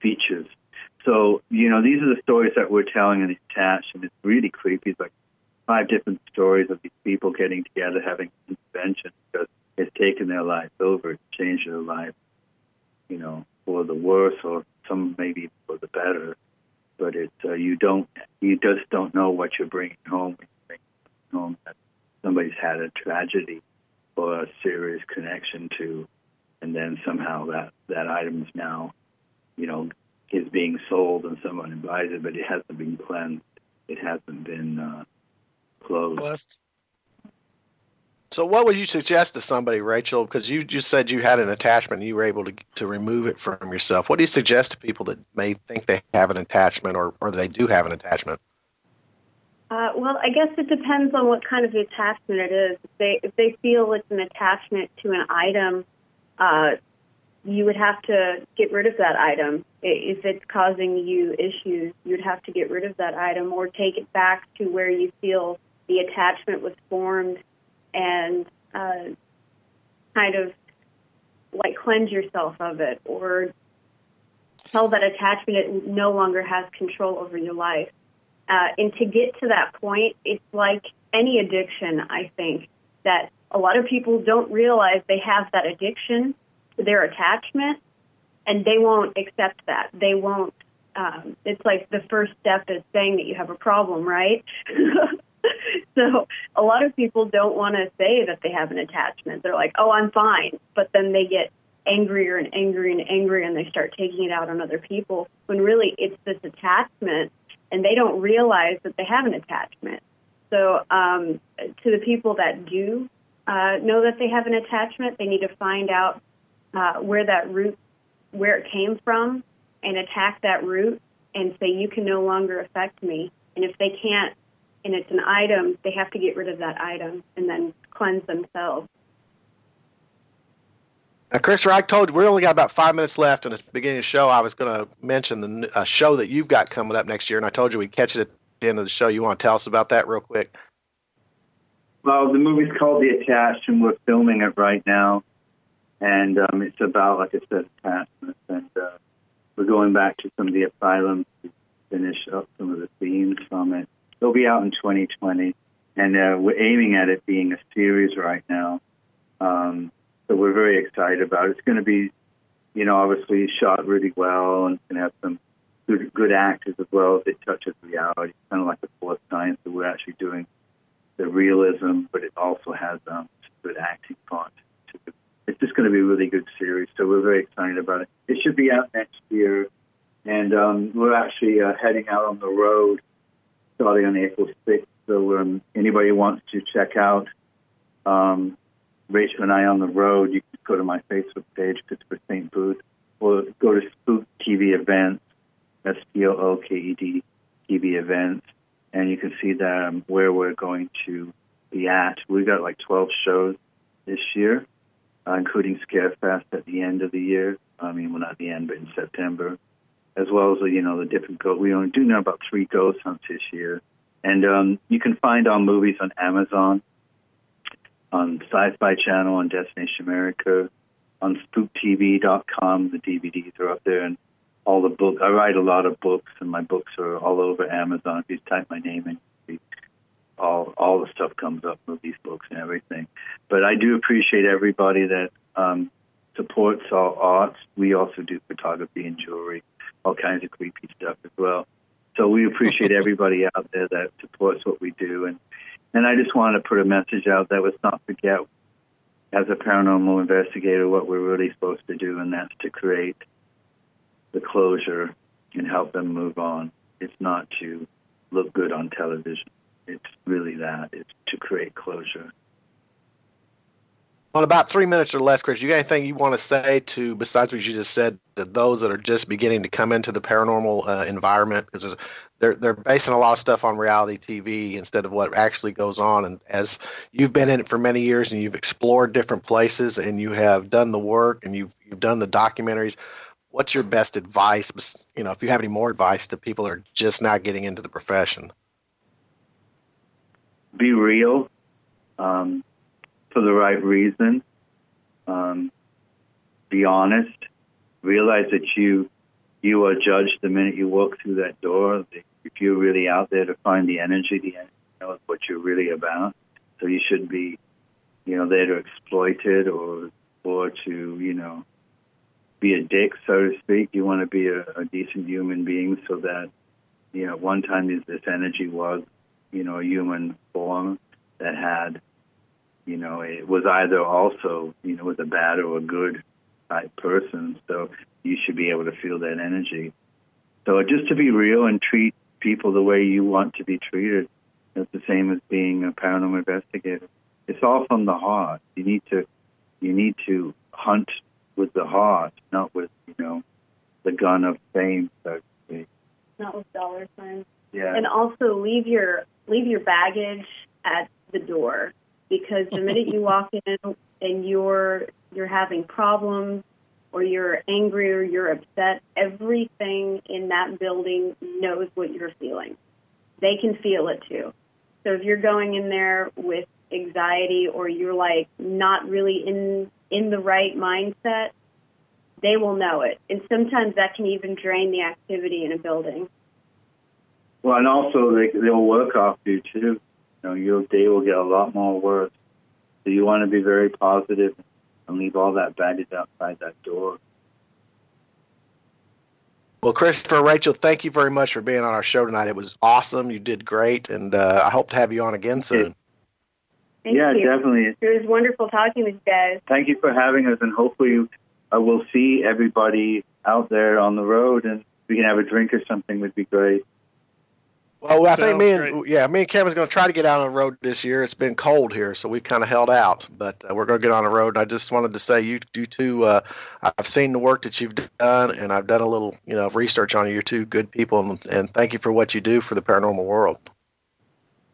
features. So you know these are the stories that we're telling in the attached, and it's really creepy. It's like five different stories of these people getting together, having an intervention because it's taken their life over, it's changed their life, you know, for the worse or some maybe for the better. But it's uh, you don't you just don't know what you're bringing home. When you bring home that somebody's had a tragedy or a serious connection to, and then somehow that that item is now, you know, is being sold and someone buys it, but it hasn't been cleansed. It hasn't been uh, closed. Blessed. So, what would you suggest to somebody, Rachel? Because you just said you had an attachment and you were able to, to remove it from yourself. What do you suggest to people that may think they have an attachment or, or they do have an attachment? Uh, well, I guess it depends on what kind of attachment it is. If they if they feel it's an attachment to an item, uh, you would have to get rid of that item. If it's causing you issues, you'd have to get rid of that item or take it back to where you feel the attachment was formed, and uh, kind of like cleanse yourself of it, or tell that attachment it no longer has control over your life. Uh, and to get to that point, it's like any addiction, I think, that a lot of people don't realize they have that addiction their attachment, and they won't accept that. They won't. Um, it's like the first step is saying that you have a problem, right? so a lot of people don't want to say that they have an attachment. They're like, "Oh, I'm fine," but then they get angrier and angrier and angrier, and they start taking it out on other people. When really it's this attachment and they don't realize that they have an attachment. So, um, to the people that do uh, know that they have an attachment, they need to find out uh, where that root, where it came from, and attack that root and say, "You can no longer affect me." And if they can't, and it's an item, they have to get rid of that item and then cleanse themselves. Now, Christopher, I told you we only got about five minutes left. In the beginning of the show, I was going to mention the n- a show that you've got coming up next year, and I told you we'd catch it at the end of the show. You want to tell us about that real quick? Well, the movie's called The Attached, and we're filming it right now. And um, it's about, like I said, attachments. And uh, we're going back to some of the asylums to finish up some of the themes from it. It'll be out in 2020. And uh, we're aiming at it being a series right now. Um, so we're very excited about it. It's going to be, you know, obviously shot really well and it's going to have some good, good actors as well as it touches reality. It's kind of like the fourth science that we're actually doing the realism, but it also has um, good acting parts. to it. It's just going to be a really good series, so we're very excited about it. It should be out next year, and um, we're actually uh, heading out on the road starting on April 6th. So um, anybody wants to check out um, Rachel and I on the road, you can go to my Facebook page, Christopher St. Booth, or go to Spooked TV Events, S P O O K E D TV Events, and you can see that um, where we're going to be at. We've got like 12 shows this year, uh, including Scarefest at the end of the year. I mean, well, not the end, but in September, as well as you know the different go. We only do know about three ghost hunts this year, and um, you can find our movies on Amazon, on Sci-Fi Channel, on Destination America, on SpookedTV.com. The DVDs are up there, and all the book. I write a lot of books, and my books are all over Amazon. If you type my name in, all all the stuff comes up, movies, books, and everything. But I do appreciate everybody that um, supports our arts. We also do photography and jewelry, all kinds of creepy stuff as well. So we appreciate everybody out there that supports what we do, and and I just want to put a message out that let's not forget, as a paranormal investigator, what we're really supposed to do, and that's to create the closure and help them move on. It's not to look good on television. It's really that. It's to create closure. On about three minutes or less, Chris, you got anything you want to say to besides what you just said to those that are just beginning to come into the paranormal uh, environment because they're they're basing a lot of stuff on reality TV instead of what actually goes on. And as you've been in it for many years and you've explored different places and you have done the work and you've you've done the documentaries, what's your best advice? You know, if you have any more advice to people that are just not getting into the profession be real um, for the right reason. Um, be honest. Realize that you you are judged the minute you walk through that door. If you're really out there to find the energy, the energy knows what you're really about. So you should be, you know, there to exploit it or or to you know be a dick, so to speak. You want to be a, a decent human being, so that you know one time this, this energy was you know, a human form that had, you know, it was either also, you know, was a bad or a good type person. So you should be able to feel that energy. So just to be real and treat people the way you want to be treated. It's the same as being a paranormal investigator. It's all from the heart. You need to, you need to hunt with the heart, not with you know, the gun of fame, so to speak. Not with dollar signs. Yeah. And also leave your leave your baggage at the door because the minute you walk in and you're you're having problems or you're angry or you're upset, everything in that building knows what you're feeling. They can feel it too. So if you're going in there with anxiety or you're like not really in in the right mindset, they will know it. And sometimes that can even drain the activity in a building. Well, and also they they'll work off you too. You know, your day will get a lot more worse. So you want to be very positive and leave all that baggage outside that door. Well, Christopher, Rachel, thank you very much for being on our show tonight. It was awesome. You did great, and uh, I hope to have you on again soon. Thank yeah, you. definitely. It was wonderful talking with you guys. Thank you for having us, and hopefully uh, we'll see everybody out there on the road, and we can have a drink or something. Would be great. Well, I think me and great. yeah, me and Kevin's going to try to get out on the road this year. It's been cold here, so we kind of held out, but uh, we're going to get on the road. And I just wanted to say, you, you two, uh, I've seen the work that you've done, and I've done a little, you know, research on you. You're two good people, and, and thank you for what you do for the paranormal world.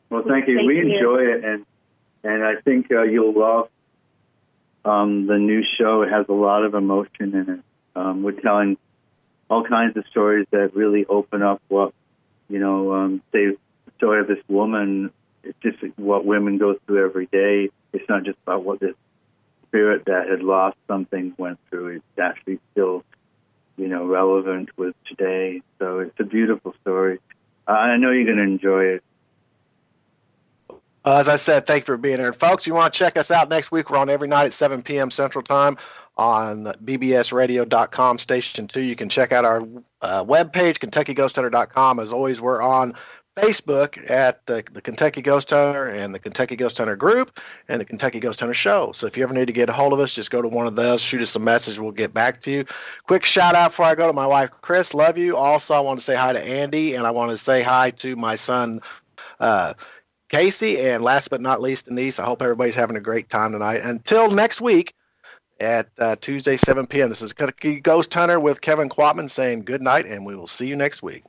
Well, thank you. Thank we you. enjoy it, and and I think uh, you'll love um, the new show. It has a lot of emotion in it. Um, we're telling all kinds of stories that really open up what you know. Um, the story of this woman. It's just what women go through every day. It's not just about what this spirit that had lost something went through. It's actually still, you know, relevant with today. So it's a beautiful story. I know you're going to enjoy it. Uh, as I said, thank you for being here. Folks, you want to check us out next week? We're on every night at 7 p.m. Central Time on bbsradio.com station 2. You can check out our uh, webpage, kentuckyghosthunter.com. As always, we're on Facebook at the, the Kentucky Ghost Hunter and the Kentucky Ghost Hunter Group and the Kentucky Ghost Hunter Show. So if you ever need to get a hold of us, just go to one of those, shoot us a message, we'll get back to you. Quick shout out before I go to my wife, Chris. Love you. Also, I want to say hi to Andy and I want to say hi to my son, uh, Casey, and last but not least, Denise. I hope everybody's having a great time tonight. Until next week at uh, Tuesday, 7 p.m. This is Kentucky Ghost Hunter with Kevin Quatman saying good night, and we will see you next week.